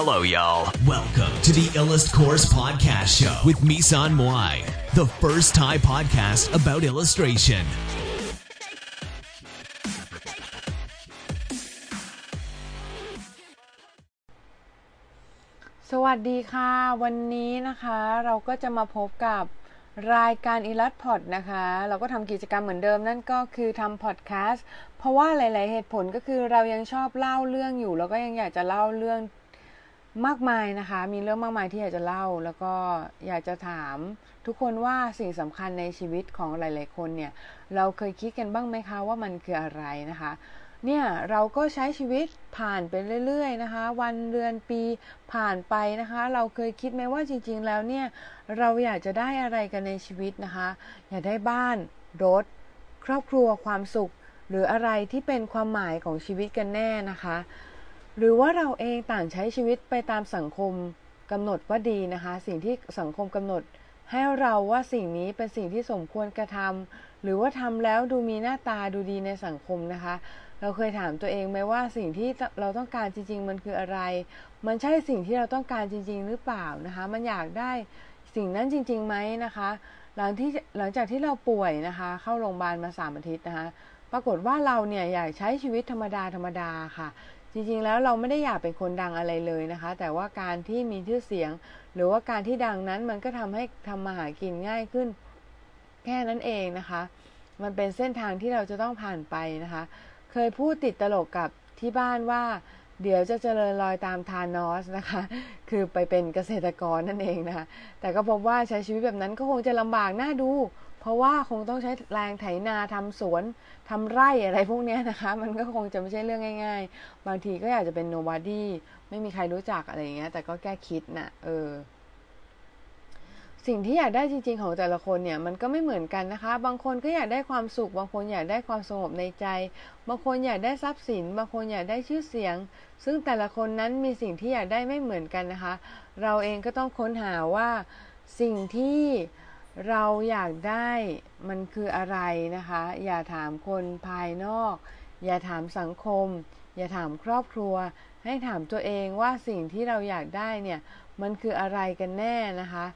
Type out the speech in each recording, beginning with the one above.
Hello, y'all. Welcome to the Illust Course Podcast Show with Misan Moai, the first Thai podcast about illustration. สวัสดีค่ะ วันนี้นะคะเราก็จะมาพบกับรายการอีลัดพอดนะคะ เราก็ทำกิจกรรมเหมือนเดิมนั่นก็คือทำพอดแคสต์เพราะว่าหลาย ๆ เหตุผลก็คือเรายังชอบเล่าเรื่องอยู่ แล้วก็ยังอยากจะเล่าเรื่อง มากมายนะคะ มีเรื่องมากมายที่อยากจะเล่า แล้วก็อยากจะถามทุกคนว่าสิ่งสำคัญในชีวิตของหลาย ๆ คนเนี่ย เราเคยคิดกันบ้างไหมคะว่ามันคืออะไรนะคะ เนี่ยเราก็ใช้ชีวิตผ่านไปเรื่อย ๆ นะคะ วันเดือนปีผ่านไปนะคะ เราเคยคิดไหมว่าจริง ๆ แล้วเนี่ยเราอยากจะได้อะไรกันในชีวิตนะคะ อยากได้บ้าน รถ ครอบครัวความสุข หรืออะไรที่เป็นความหมายของชีวิตกันแน่นะคะ หรือว่าเราเองต่างใช้ชีวิตไปตามสังคมกำหนดว่าดีนะคะ สิ่งที่สังคมกำหนด ให้เราว่าสิ่งนี้เป็นสิ่งที่สมควรกระทำหรือว่าทำแล้วดูมีหน้าตาดูดีในสังคมนะคะ เราเคยถามตัวเองไหมว่าสิ่งที่เราต้องการจริง ๆ มันคืออะไร มันใช่สิ่งที่เราต้องการจริง ๆ หรือเปล่านะคะ มันอยากได้สิ่งนั้นจริงๆไหมนะคะ หลังที่หลังจากที่เราป่วยนะคะ เข้าโรงพยาบาลมาสามอาทิตย์นะคะ ปรากฏว่าเราเนี่ยอยากใช้ชีวิตธรรมดาธรรมดาค่ะ จริงๆ แล้วเราไม่ได้อยากเป็นคนดังอะไรเลยนะคะ แต่ว่าการที่มีชื่อเสียง หรือว่าการที่ดังนั้นมันก็ทำให้ทำมาหากินง่ายขึ้น แค่นั้นเองนะคะ มันเป็นเส้นทางที่เราจะต้องผ่านไปนะคะ เคยพูดติดตลกกับที่บ้านว่า เดี๋ยวจะเจริญรอยตามทานอสนะคะ คือไปเป็นเกษตรกรนั่นเองนะคะ แต่ก็พบว่าใช้ชีวิตแบบนั้นก็คงจะลำบากน่าดู เพราะว่าคงต้องใช้แรงไถนาทำสวนทำไร่อะไรพวกนี้นะคะ มันก็คงจะไม่ใช่เรื่องง่าย ๆ บางทีก็อยากจะเป็นโนบอดี้ไม่มีใครรู้จักอะไรอย่างเงี้ย แต่ก็แก้คิดนะ่ะ เออ สิ่งที่อยากได้จริง ๆ ของแต่ละคนเนี่ยมันก็ไม่เหมือนกันนะคะ บางคนก็อยากได้ความสุข บางคนอยากได้ความสงบในใจ บางคนอยากได้ทรัพย์สิน บางคนอยากได้ชื่อเสียง ซึ่งแต่ละคนนั้นมีสิ่งที่อยากได้ไม่เหมือนกันนะคะ เราเองก็ต้องค้นหาว่าสิ่งที่เราอยากได้มันคืออะไรนะคะ อย่าถามคนภายนอก อย่าถามสังคม อย่าถามครอบครัว ให้ถามตัวเองว่าสิ่งที่เราอยากได้เนี่ยมันคืออะไรกันแน่นะคะ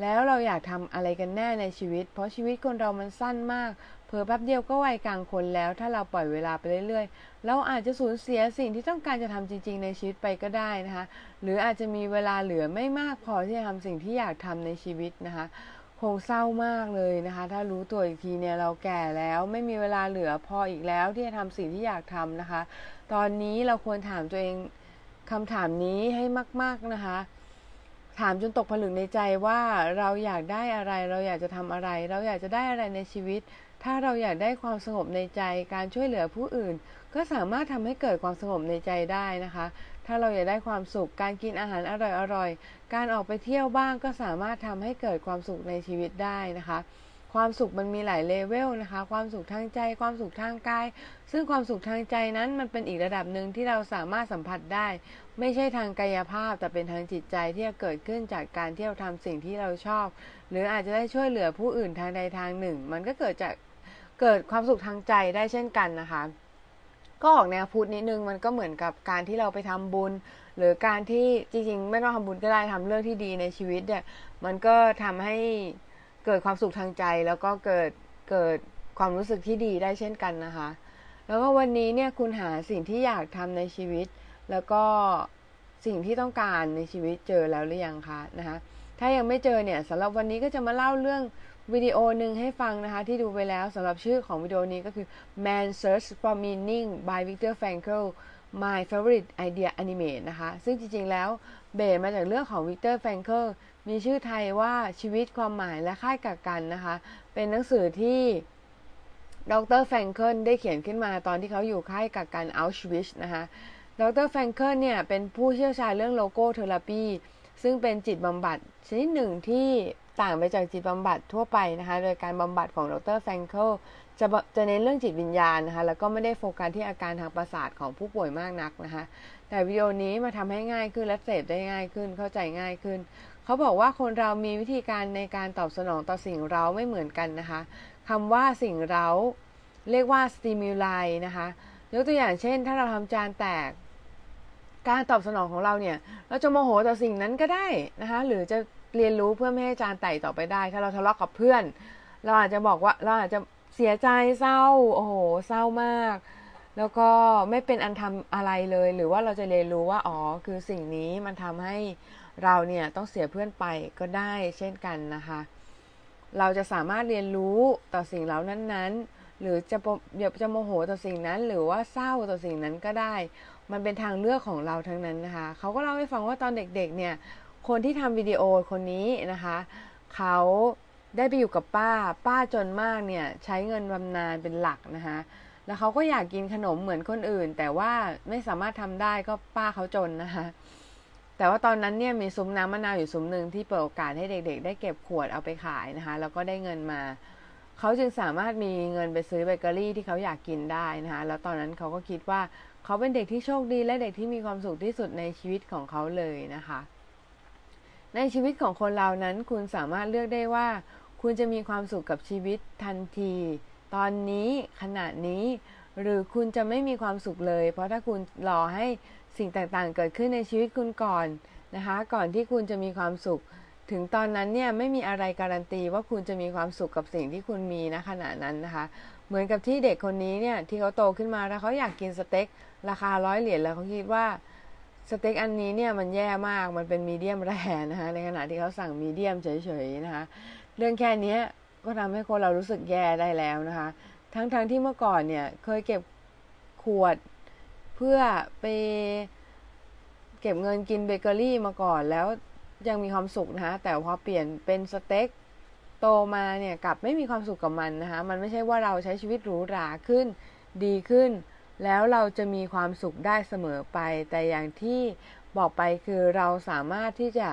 แล้วเราอยากทำอะไรกันแน่ในชีวิต เพราะชีวิตคนเรามันสั้นมากเพิ่แป๊บเดียวก็วัยกลางคนแล้ว ถ้าเราปล่อยเวลาไปเรื่อยๆ เราอาจจะสูญเสียสิ่งที่ต้องการจะทำจริง ๆ ในชีวิตไปก็ได้นะคะ หรืออาจจะมีเวลาเหลือไม่มากพอที่จะทำสิ่งที่อยากทำในชีวิตนะคะคงเศร้ามากเลยนะคะ ถ้ารู้ตัวอีกทีเนี่ยเราแก่แล้วไม่มีเวลาเหลือพออีกแล้วที่จะทำสิ่งที่อยากทำนะคะ ตอนนี้เราควรถามตัวเองคำถามนี้ให้มาก ๆนะคะ ถามจนตกผลึกในใจว่าเราอยากได้อะไร เราอยากจะทำอะไร เราอยากจะได้อะไรในชีวิต ถ้าเราอยากได้ความสงบในใจ การช่วยเหลือผู้อื่น ก็สามารถทำให้เกิดความสงบในใจได้นะคะ ถ้าเราอยากได้ความสุข การกินอาหารอร่อยๆ การออกไปเที่ยวบ้างก็สามารถทำให้เกิดความสุขในชีวิตได้นะคะ ความสุขมันมีหลายเลเวลนะคะ ความสุขทางใจ ความสุขทางกาย ซึ่งความสุขทางใจนั้นมันเป็นอีกระดับหนึ่งที่เราสามารถสัมผัสได้ ไม่ใช่ทางกายภาพ แต่เป็นทางจิตใจที่จะเกิดขึ้นจากการที่เราทำสิ่งที่เราชอบ หรืออาจจะได้ช่วยเหลือผู้อื่นทางใดทางหนึ่ง มันก็เกิดจากเกิดความสุขทางใจได้เช่นกันนะคะ ก็ออกแนวพุทธนิดนึงมันก็เหมือนกับการที่เราไปทำบุญ หรือการที่จริงๆ ไม่ต้องทำบุญก็ได้ทำเรื่องที่ดีในชีวิตเนี่ยมันก็ทำให้ เกิดความสุขทางใจแล้วก็เกิดเกิดความรู้สึกที่ดีได้เช่นกันนะคะ แล้วก็วันนี้เนี่ยคุณหาสิ่งที่อยากทำในชีวิต แล้วก็สิ่งที่ต้องการในชีวิตเจอแล้วหรือยังคะนะคะถ้ายังไม่เจอเนี่ยสำหรับวันนี้ก็จะมาเล่าเรื่องวิดีโอหนึ่งให้ฟังนะคะ ที่ดูไปแล้วสำหรับชื่อของวิดีโอนี้ก็คือ Man's Search for Meaning by Viktor Frankl My Favorite Idea Animated นะคะ ซึ่งจริงๆแล้ว base มาจากเรื่องของวิกเตอร์แฟรงเคิลมีชื่อไทยว่าชีวิตความหมายและค่ายกักกันนะคะ เป็นหนังสือที่ดรแฟรงเคิลได้เขียนขึ้นมาตอนที่เขาอยู่ค่ายกักกันเอาชวิตซ์นะคะดรแฟรงเคิลเนี่ยเป็นผู้เชี่ยวชาญเรื่อง logotherapyซึ่งเป็นจิตบำบัดชนิดหนึ่งที่ ต่างไปจากจิตบำบัดทั่วไปนะคะ โดยการบำบัดของดรแฟรงเคิลจะจะเน้นเรื่องจิตวิญญาณนะคะ แล้วก็ไม่ได้โฟกัสที่อาการทางประสาทของผู้ป่วยมากนักนะคะ แต่วิดีโอนี้มาทำให้ง่ายขึ้นและเสพได้ง่ายขึ้น เข้าใจง่ายขึ้น เขาบอกว่าคนเรามีวิธีการในการตอบสนองต่อสิ่งเราไม่เหมือนกันนะคะคำว่าสิ่งเราเรียกว่า stimuli นะคะยกตัวอย่างเช่น ถ้าเราทำจานแตก การตอบสนองของเราเนี่ย เราจะโมโหต่อสิ่งนั้นก็ได้นะคะ หรือจะ เรียนรู้เพื่อไม่ให้จานไต่ต่อไปได้ ถ้าเราทะเลาะกับเพื่อน เราอาจจะบอกว่าเราอาจจะเสียใจเศร้า โอ้โห เศร้ามาก แล้วก็ไม่เป็นอันทำอะไรเลย หรือว่าเราจะเรียนรู้ว่า อ๋อ คือสิ่งนี้มันทำให้เราเนี่ยต้องเสียเพื่อนไปก็ได้เช่นกันนะคะ เราจะสามารถเรียนรู้ต่อสิ่งเหล่านั้นๆ หรือจะเดี๋ยวจะโมโหต่อสิ่งนั้น หรือว่าเศร้าต่อสิ่งนั้นก็ได้ มันเป็นทางเลือกของเราทั้งนั้นนะคะ เขาก็เล่าให้ฟังว่าตอนเด็กๆ เนี่ย คนที่ทำวิดีโอคนนี้นะคะ เขาได้ไปอยู่กับป้า ป้าจนมากเนี่ยใช้เงินบำนาญเป็นหลักนะคะแล้วเขาก็อยากกินขนมเหมือนคนอื่น แต่ว่าไม่สามารถทำได้ก็ป้าเขาจนนะคะแต่ว่าตอนนั้นเนี่ยมีซุ้มน้ำมะนาวอยู่ซุ้มหนึ่งที่เปิดโอกาสให้เด็กๆ ได้เก็บขวดเอาไปขายนะคะ แล้วก็ได้เงินมา เขาจึงสามารถมีเงินไปซื้อเบเกอรี่ที่เขาอยากกินได้นะคะ แล้วตอนนั้นเขาก็คิดว่าเขาเป็นเด็กที่โชคดีและเด็กที่มีความสุขที่สุดในชีวิตของเขาเลยนะคะ ในชีวิตของคนเรานั้นคุณสามารถเลือกได้ว่า คุณจะมีความสุขกับชีวิตทันที ตอนนี้ขณะนี้ หรือคุณจะไม่มีความสุขเลย เพราะถ้าคุณรอให้สิ่งต่างๆ เกิดขึ้นในชีวิตคุณก่อนนะคะ ก่อนที่คุณจะมีความสุข ถึงตอนนั้นเนี่ยไม่มีอะไรการันตีว่าคุณจะมีความสุขกับสิ่งที่คุณมีนะขณะนั้นนะคะ เหมือนกับที่เด็กคนนี้เนี่ยที่เขาโตขึ้นมาแล้วเขาอยากกินสเต็กราคาร้อยเหรียญแล้วเขาคิดว่า สเต็กอันนี้เนี่ยมันแย่มาก มันเป็นมีเดียมแรนะคะในขณะที่เขาสั่งมีเดียมเฉยๆนะคะ เรื่องแค่นี้ก็ทำให้คนเรารู้สึกแย่ได้แล้วนะคะ ทั้งๆทที่เมื่อก่อนเนี่ยเคยเก็บขวดเพื่อไปเก็บเงินกินเบเกอรี่มาก่อนแล้วยังมีความสุขนะคะ แต่พอเปลี่ยนเป็นสเต็กโตมาเนี่ยกลับไม่มีความสุขกับมันนะคะ มันไม่ใช่ว่าเราใช้ชีวิตหรูหราขึ้นดีขึ้น แล้วเราจะมีความสุขได้เสมอไป แต่อย่างที่บอกไปคือเราสามารถที่จะ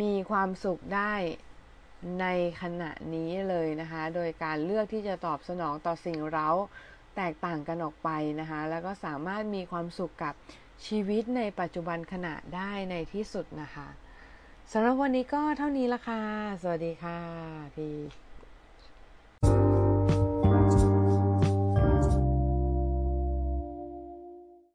มีความสุขได้ในขณะนี้เลยนะคะ โดยการเลือกที่จะตอบสนองต่อสิ่งเร้าแตกต่างกันออกไปนะคะ แล้วก็สามารถมีความสุขกับชีวิตในปัจจุบันขณะได้ในที่สุดนะคะสำหรับวันนี้ก็เท่านี้ละค่ะ สวัสดีค่ะพี่